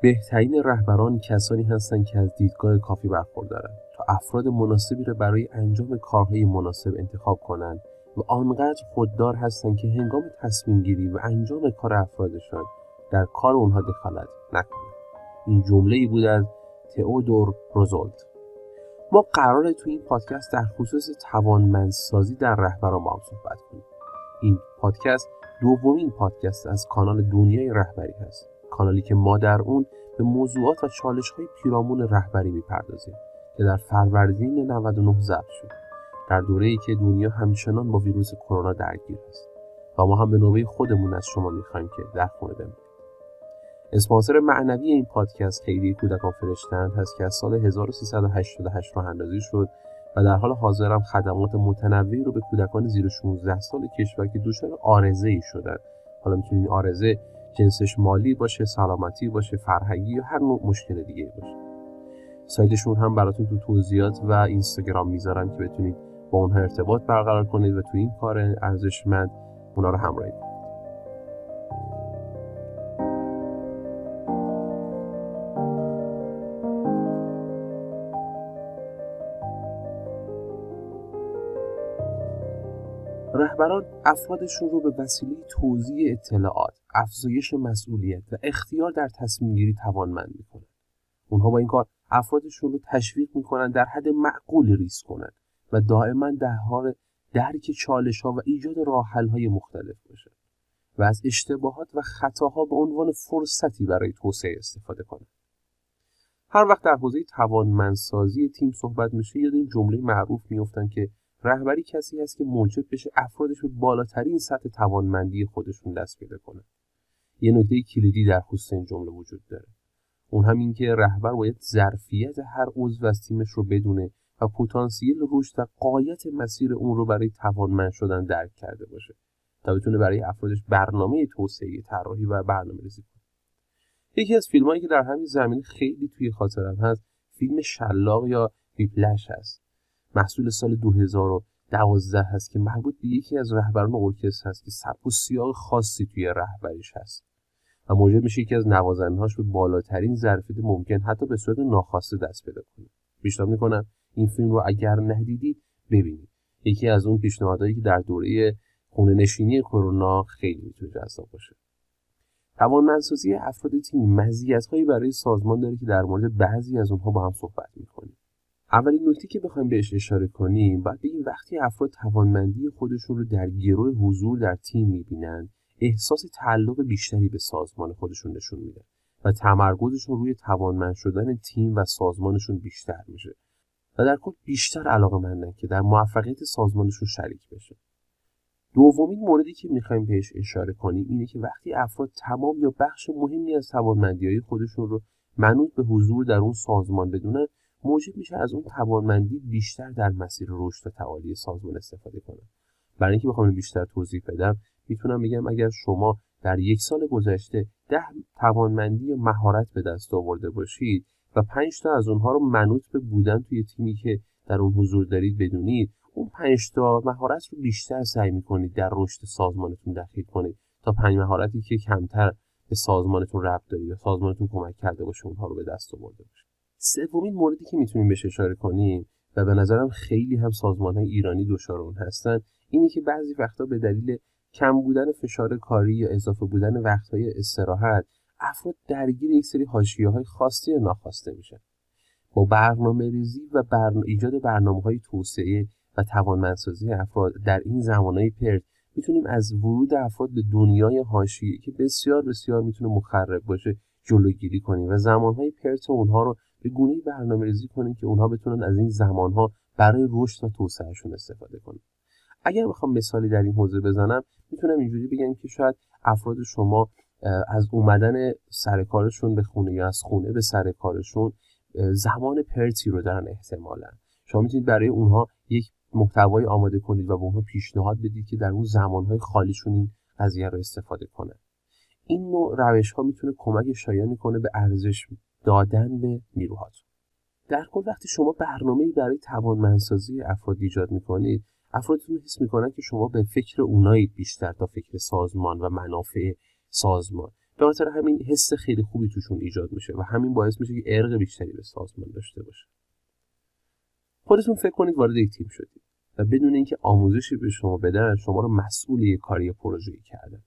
بهترین رهبران کسانی هستند که از دیدگاه کافی برخوردارند. تا افراد مناسبی را برای انجام کارهای مناسب انتخاب کنند و آنقدر خوددار هستند که هنگام تصمیم گیری و انجام کار افرادشان در کار اونها دخالت نکنند. این جمله ای بود از تئودور روزولت. ما قراره تو این پادکست در خصوص توانمندسازی در رهبران با هم صحبت کنیم. این پادکست دومین پادکست از کانال دنیای رهبری هست. کانالی که ما در اون به موضوعات و چالش های پیرامون رهبری می‌پردازیم که در فروردین 99 ضبط شد. در دوره ای که دنیا همچنان با ویروس کرونا درگیر است و ما هم به نوبه خودمون از شما می‌خوایم که در خونه بمونید اسپانسر معنوی این پادکست خیلی کودکان فرشتند هست که از سال 1388 راه اندازی شد و در حال حاضر هم خدمات متنوعی رو به کودکان زیر 16 سال کشور که دچار آرزه ای شدن. حالا می‌تونین آرزه جنسش مالی باشه سلامتی باشه فرهنگی یا هر نوع مشکل دیگه باشه. سایتشون هم براتون تو توضیحات و اینستاگرام می‌ذارم که بتونید با اونها ارتباط برقرار کنید و تو این کار ارزشمند اونا رو همراهی کنید. رهبران افرادشون رو به وسیله توضیح اطلاعات، افزایش مسئولیت و اختیار در تصمیم گیری توانمند می‌کنن. اونها با این کار افرادشون رو تشویق می‌کنن در حد معقول ریسک کنند و دائما در حال درک چالش ها و ایجاد راه های مختلف باشن و از اشتباهات و خطاها به عنوان فرصتی برای توسعه استفاده کنند. هر وقت در حوزه توانمندسازی تیم صحبت میشه یاد این جمله معروف میفتن که رهبری کسی هست که موجب بشه افرادش به بالاترین سطح توانمندی خودشون دست پیدا کنن. یه نکته کلیدی در خصوص این جمله وجود داره. اون هم که رهبر باید ظرفیت هر عضو از تیمش رو بدونه و پتانسیل رشد و قایت مسیر اون رو برای توانمند شدن درک کرده باشه تا بتونه برای افرادش برنامه توسعه طراحی و برنامه ریزی کنه. یکی از فیلمایی که در همین زمینه خیلی توی خاطرم هست فیلم شلاق یا ویپلش هست. محصول سال 2012 هست که مربوط به یکی از رهبران ارکستر هست که سبک و سیاق خاصی توی رهبریش هست. و موجب میشه یکی از نوازندهاش به بالاترین ظرفیت ممکن حتی به صورت ناخواسته دست پیدا کنه. پیشنهاد می‌کنم این فیلم رو اگر ندیدید ببینید. یکی از اون پیشنهادهایی که در دوره خونه نشینی کرونا خیلی می‌تونه جذاب باشه. توانمندسازی افراد تیم مزیت‌هایی برای سازمان داره که در مورد بعضی از اونها با هم صحبت می‌کنیم. اولین نکته که بخوایم بهش اشاره کنیم باید بگیم وقتی افراد توانمندی خودشون رو در گروه حضور در تیم می‌بینن احساس تعلق بیشتری به سازمان خودشون نشون میدن و تمرکزشون روی توانمند شدن تیم و سازمانشون بیشتر میشه و در کل بیشتر علاقه مندن که در موفقیت سازمانشون شریک بشه. دومین موردی که می‌خوایم بهش اشاره کنیم اینه که وقتی افراد تمام یا بخش مهمی از توانمندی های خودشون رو منوط به حضور در اون سازمان بدونن موجب میشه از اون توانمندی بیشتر در مسیر رشد و تعالی سازمان استفاده کنن برای اینکه بخوام بیشتر توضیح بدم می‌تونم بگم اگر شما در یک سال گذشته ده توانمندی مهارت به دست آورده باشید و پنج تا از اونها رو منوط به بودن توی تیمی که در اون حضور دارید بدونید اون پنج تا مهارت رو بیشتر سعی می‌کنید در رشد سازمانتون دخیل کنید تا پنج مهارتی که کمتر به سازمانتون ربط داره یا سازمانتون کمک کرده باشه اونها رو به دست آورده باشه سومین موردی که می‌تونیم بهش اشاره کنیم و به نظرم خیلی هم سازمان های ایرانی دچار اون هستن اینه که بعضی وقتا به دلیل کم بودن فشار کاری یا اضافه بودن وقتهای استراحت افراد درگیر یک سری حاشیه های خواسته یا ناخواسته میشن. با برنامه ریزی و ایجاد برنامه های توسعه و توانمندسازی افراد در این زمانهای پرت می‌تونیم از ورود افراد به دنیای حاشیه که بسیار بسیار می‌تونه مخرب باشه جلوگیری کنیم و زمانهای پرت اونها رو به گونه برنامه ریزی کنیم که اونها بتونن از این زمانها برای رشد و توسعهشون استفاده کنن. اگر بخوام مثالی در این حوزه بزنم می‌تونم اینجوری بگم که شاید افراد شما از اومدن سر کارشون به خونه یا از خونه به سر کارشون زمان پرتی رو دارن احتمالا. شما می‌تونید برای اونها یک محتوای آماده کنید و به اونها پیشنهاد بدید که در اون زمانهای خالیشون این قضیه رو استفاده کنن. این نوع روش ها می‌تونه کمک شایانی کنه به ارزش دادن به نیروهاتون. در کل وقتی شما برنامه برای توانمندسازی افراد ایجاد می‌کنید افرادتون حس می‌کنن که شما به فکر اونایید بیشتر تا فکر سازمان و منافع سازمان. به خاطر همین حس خیلی خوبی توشون ایجاد میشه و همین باعث میشه که ارق بیشتری به سازمان داشته باشه. خودتون فکر کنید وارد یک تیم شدید و بدون اینکه آموزشی به شما بدن شما رو مسئول یک کاری پروژه‌ای کردن.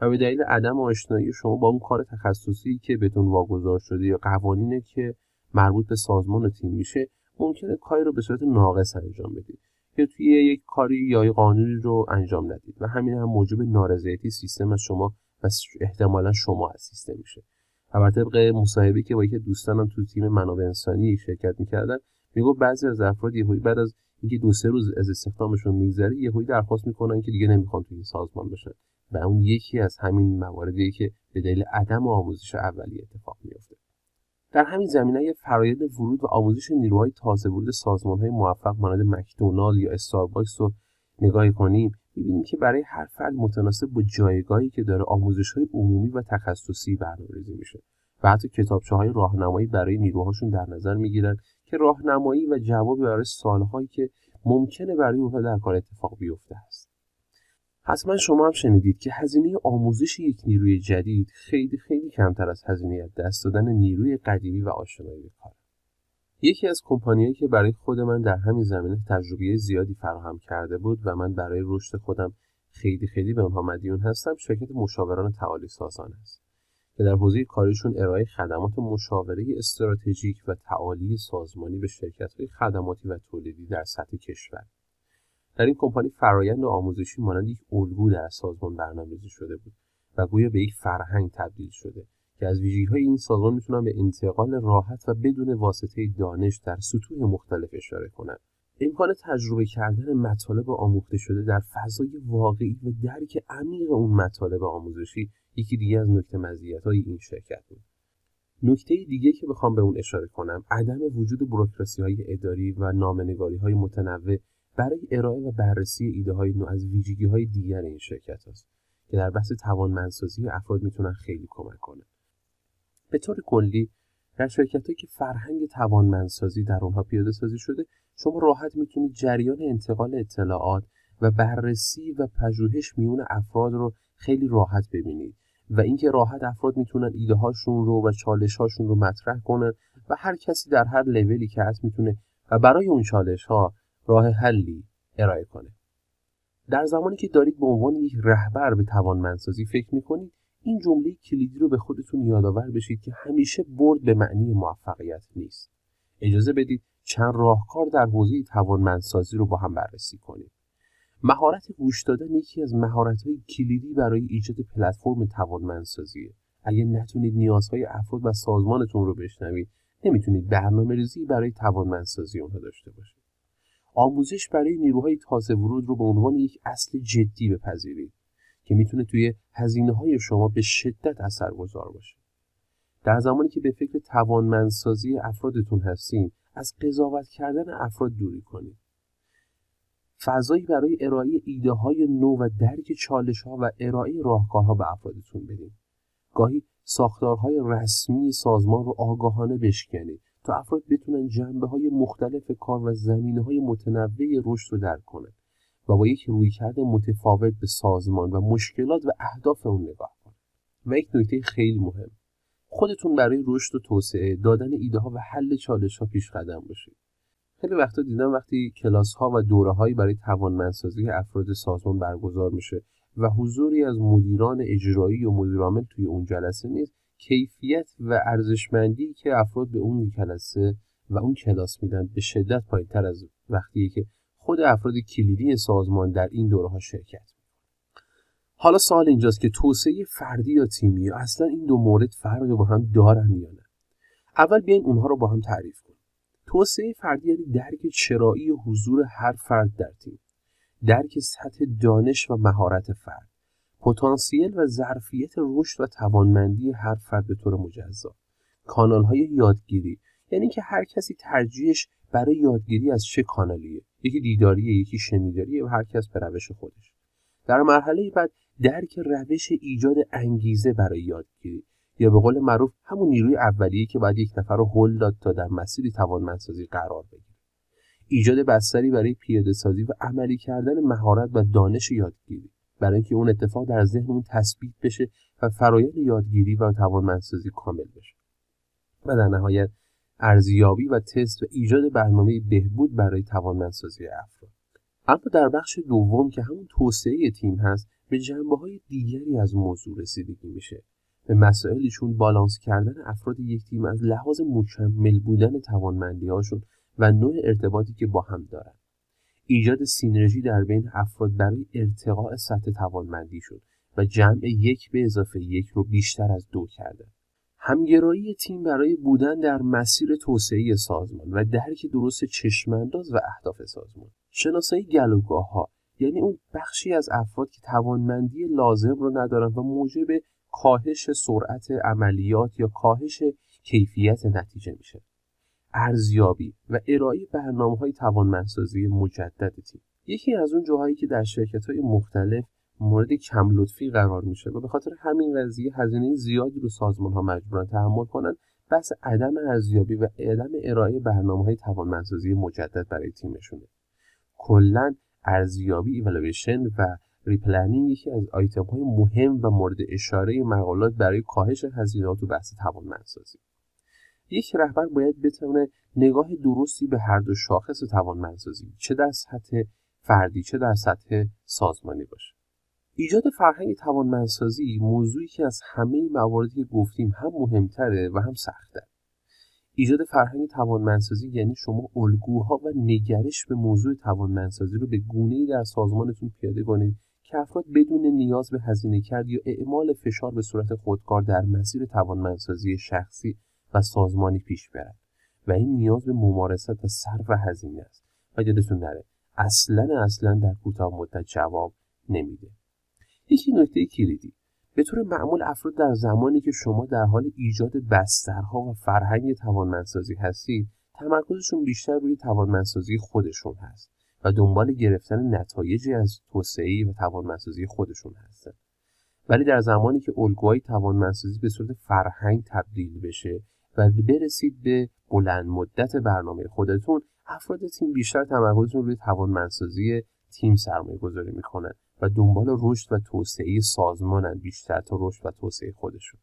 و به دلیل عدم آشنایی شما با اون کار تخصصی که بهتون واگذار شده یا قوانینی که مربوط به سازمان و تیم میشه ممکنه کاری رو به صورت ناقص انجام بدید. یا توی یک کاری یا قانونی رو انجام ندید. و همین هم موجب نارضایتی سیستم از شما و احتمالا شما از سیستم میشه. و بر طبق مصاحبه که با یکی دوستانم تو تیم منابع انسانی شرکت می‌کردن میگو بعضی از افراد یهویی بعد از اینکه دو سه روز از استخدامشون میگذره یهویی درخواست می‌کنن که دیگه نمی‌خوان توی سازمان باشن و اون یکی از همین مواردی که به دلیل عدم آموزش اولیه اتفاق میفته در همین زمینه فرایند ورود و آموزش نیروهای تازه ورود های موفق مانند مکدونالد یا استارباکس رو نگاه کنیم می‌بینیم که برای هر فرد متناسب با جایگاهی که داره آموزش های عمومی و تخصصی برنامه‌ریزی میشه و حتی کتابچه های راهنمایی برای نیروهاشون در نظر می‌گیرن که راهنمایی و جوابی برای سالهایی که ممکنه برای اونها در کار اتفاق بیفته است. حتما شما هم شنیدید که هزینه آموزش یک نیروی جدید خیلی خیلی کمتر از هزینه دست دادن نیروی قدیمی و آشنایی به کار یکی از کمپانیایی که برای خود من در همین زمینه تجربه زیادی فراهم کرده بود و من برای رشد خودم خیلی خیلی به آنها مدیون هستم شرکت مشاوران تعالی سازان است که در حوزه کاریشون ارائه خدمات مشاوره استراتژیک و تعالی سازمانی به های خدماتی و تولیدی در سطح کشور. در این کمپانی فرایند آموزشی مانند یک الگو در سازمان برنامه‌ریزی شده بود و گویا به یک فرهنگ تبدیل شده که از ویژگی های این سازمان می‌تونن به انتقال راحت و بدون واسطه دانش در سطوح مختلف اشاره کنند امکان تجربه کردن مطالب آموخته شده در فضای واقعی و درک عمیق اون مطالب آموزشی یکی دیگه از نکته مزیت های این شرکت بود. نکته دیگه که بخوام به اون اشاره کنم عدم وجود بروکراسی های اداری و نامنگاری های متنوع برای ارائه و بررسی ایده های نو از ویژگی های دیگر این شرکت است که در بحث توانمندسازی افراد می‌تونن خیلی کمک کنن. به طور کلی در شرکت که فرهنگ توانمندسازی در اونها پیاده سازی شده شما راحت می‌تونید جریان انتقال اطلاعات و بررسی و پژوهش میون افراد رو خیلی راحت ببینید و اینکه راحت افراد می‌تونن ایده هاشون رو و چالش هاشون رو مطرح کنن و هر کسی در هر لولی که هست می‌تونه و برای اون چالش ها راه حلی ارائه کنه. در زمانی که دارید به عنوان یک رهبر به توانمندسازی فکر می‌کنید این جمله کلیدی رو به خودتون یادآور بشید که همیشه برد به معنی موفقیت نیست. اجازه بدید چند راهکار در حوزه توانمندسازی رو با هم بررسی کنیم. مهارت گوش دادن یکی از مهارت‌های کلیدی برای ایجاد پلتفرم توانمندسازیه اگه نتونید نیازهای افراد و سازمانتون رو بشنوید نمی‌تونید برنامه ریزی برای توانمندسازی اونها داشته باشید. آموزش برای نیروهای تازه ورود رو به عنوان یک اصل جدی بپذیرید که می‌تونه توی هزینه های شما به شدت اثرگذار باشه. در زمانی که به فکر توانمندسازی افرادتون هستین از قضاوت کردن افراد دوری کنید. فضایی برای ارائه ایده های نو و درک چالش ها و ارائه راهکارها به افرادتون بدین. گاهی ساختارهای رسمی سازمان رو آگاهانه بشکنید. تا افراد بتونن جنبه های مختلف کار و زمینه های متنوع رشد رو درک کنند و با یک رویکرد متفاوت به سازمان و مشکلات و اهداف اون نگاه کنند و یک نکته خیلی مهم خودتون برای رشد و توسعه دادن ایده ها و حل چالش ها پیش قدم باشید. خیلی وقتا دیدم وقتی کلاس ها و دوره هایی برای توانمندسازی افراد سازمان برگزار میشه و حضوری از مدیران اجرایی و مدیرعامل توی اون جلسه نیست کیفیت و ارزشمندی که افراد به اون جلسه و اون کلاس میدن به شدت پایینتر از وقتی که خود افراد کلیدی سازمان در این دوره ها شرکت حالا سوال اینجاست که توسعه فردی یا تیمی اصلا این دو مورد فرق با هم دارن یا نه؟ اول بیاین اونها رو با هم تعریف کنیم. توسعه فردی یعنی درک چرایی حضور هر فرد در تیم. درک سطح دانش و مهارت فرد. پتانسیل و ظرفیت رشد و توانمندی هر فرد به طور مجزا. کانال های یادگیری یعنی که هر کسی ترجیحش برای یادگیری از چه کانالیه؟ یکی دیداریه یکی شنیداریه و هر کس به روش خودش. در مرحله بعد درک روش ایجاد انگیزه برای یادگیری. یا به قول معروف همون نیروی اولیه که باید یک نفر رو هل داد تا در مسیری توانمندسازی قرار بگیره. ایجاد بستری برای پیاده سازی و عملی کردن مهارت و دانش یادگیری. برای اینکه اون اتفاق در ذهن اون تثبیت بشه و فرایند یادگیری و توانمندسازی کامل بشه. و در نهایت ارزیابی و تست و ایجاد برنامه بهبود برای توانمندسازی افراد. اما در بخش دوم که همون توسعه تیم هست به جنبه های دیگری از موضوع رسیدگی میشه. به مسائلشون بالانس کردن افراد یک تیم از لحاظ مکمل بودن توانمندی هاشون و نوع ارتباطی که با هم دارن. ایجاد سینرژی در بین افراد برای ارتقاء سطح توانمندیشون و جمع یک به اضافه یک رو بیشتر از دو کرده. همگرایی تیم برای بودن در مسیر توسعه سازمان و درک درست چشمانداز و اهداف سازمان. شناسایی گلوگاه ها یعنی اون بخشی از افراد که توانمندی لازم رو ندارن و موجب کاهش سرعت عملیات یا کاهش کیفیت نتیجه میشه. ارزیابی و ارائه برنامه های توانمندسازی مجدد تیم. یکی از اون جاهایی که در شرکت های مختلف مورد کم لطفی قرار میشه و به خاطر همین قضیه هزینه زیادی رو سازمان ها مجبورن تحمل کنن بحث عدم ارزیابی و عدم ارائه برنامه های توانمندسازی مجدد برای تیمشونه. کلا ارزیابی evaluation و replanning یکی از آیتم های مهم و مورد اشاره مقالات برای کاهش هزینات و بحث توانمندسازی. یک رهبر باید بتونه نگاه درستی به هر دو شاخص توانمندسازی. چه در سطح فردی چه در سطح سازمانی باشه. ایجاد فرهنگ توانمندسازی موضوعی که از همه مواردی که گفتیم هم مهمتره و هم سخته. ایجاد فرهنگ توانمندسازی یعنی شما الگوها و نگرش به موضوع توانمندسازی رو به گونه‌ای در سازمانتون پیاده کنید که افراد بدون نیاز به هزینه کرد یا اعمال فشار به صورت خودکار در مسیر توانمندسازی شخصی و سازمانی پیش برد. و این نیاز به ممارست و صرف هزینه است. و یادتون نره. اصلا اصلا در کوتاه مدت جواب نمیده. یکی نکته کلیدی. به طور معمول افراد در زمانی که شما در حال ایجاد بسترها و فرهنگ توانمندسازی هستید تمرکزشون بیشتر روی توانمندسازی خودشون هست و دنبال گرفتن نتایجی از توسعه و توانمندسازی خودشون هستن. ولی در زمانی که الگوهای توانمندسازی به صورت فرهنگ تبدیل بشه و برسید به بلند مدت برنامه خودتون. افراد تیم بیشتر تمرکزشون روی توانمندسازی تیم سرمایه گذاری می‌کنن و دنبال رشد و توسعه سازمانن بیشتر تا رشد و توسعه خودشون.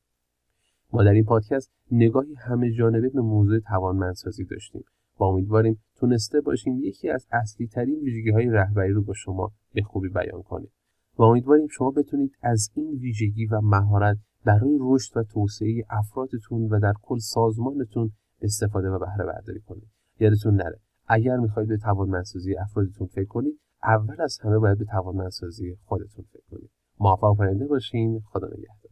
ما در این پادکست نگاهی همه جانبه به موضوع توانمندسازی داشتیم. و امیدواریم تونسته باشیم یکی از اصلی ترین ویژگی های رهبری رو با شما به خوبی بیان کنیم. و امیدواریم شما بتونید از این ویژگی و مهارت برای رشد و توسعه افرادتون و در کل سازمانتون استفاده و بهره برداری کنید. یادتون نره اگر می‌خواهید به توانمندسازی افرادتون فکر کنید اول از همه باید به توانمندسازی خودتون فکر کنید. موفق و باشین. خدا نگهدار.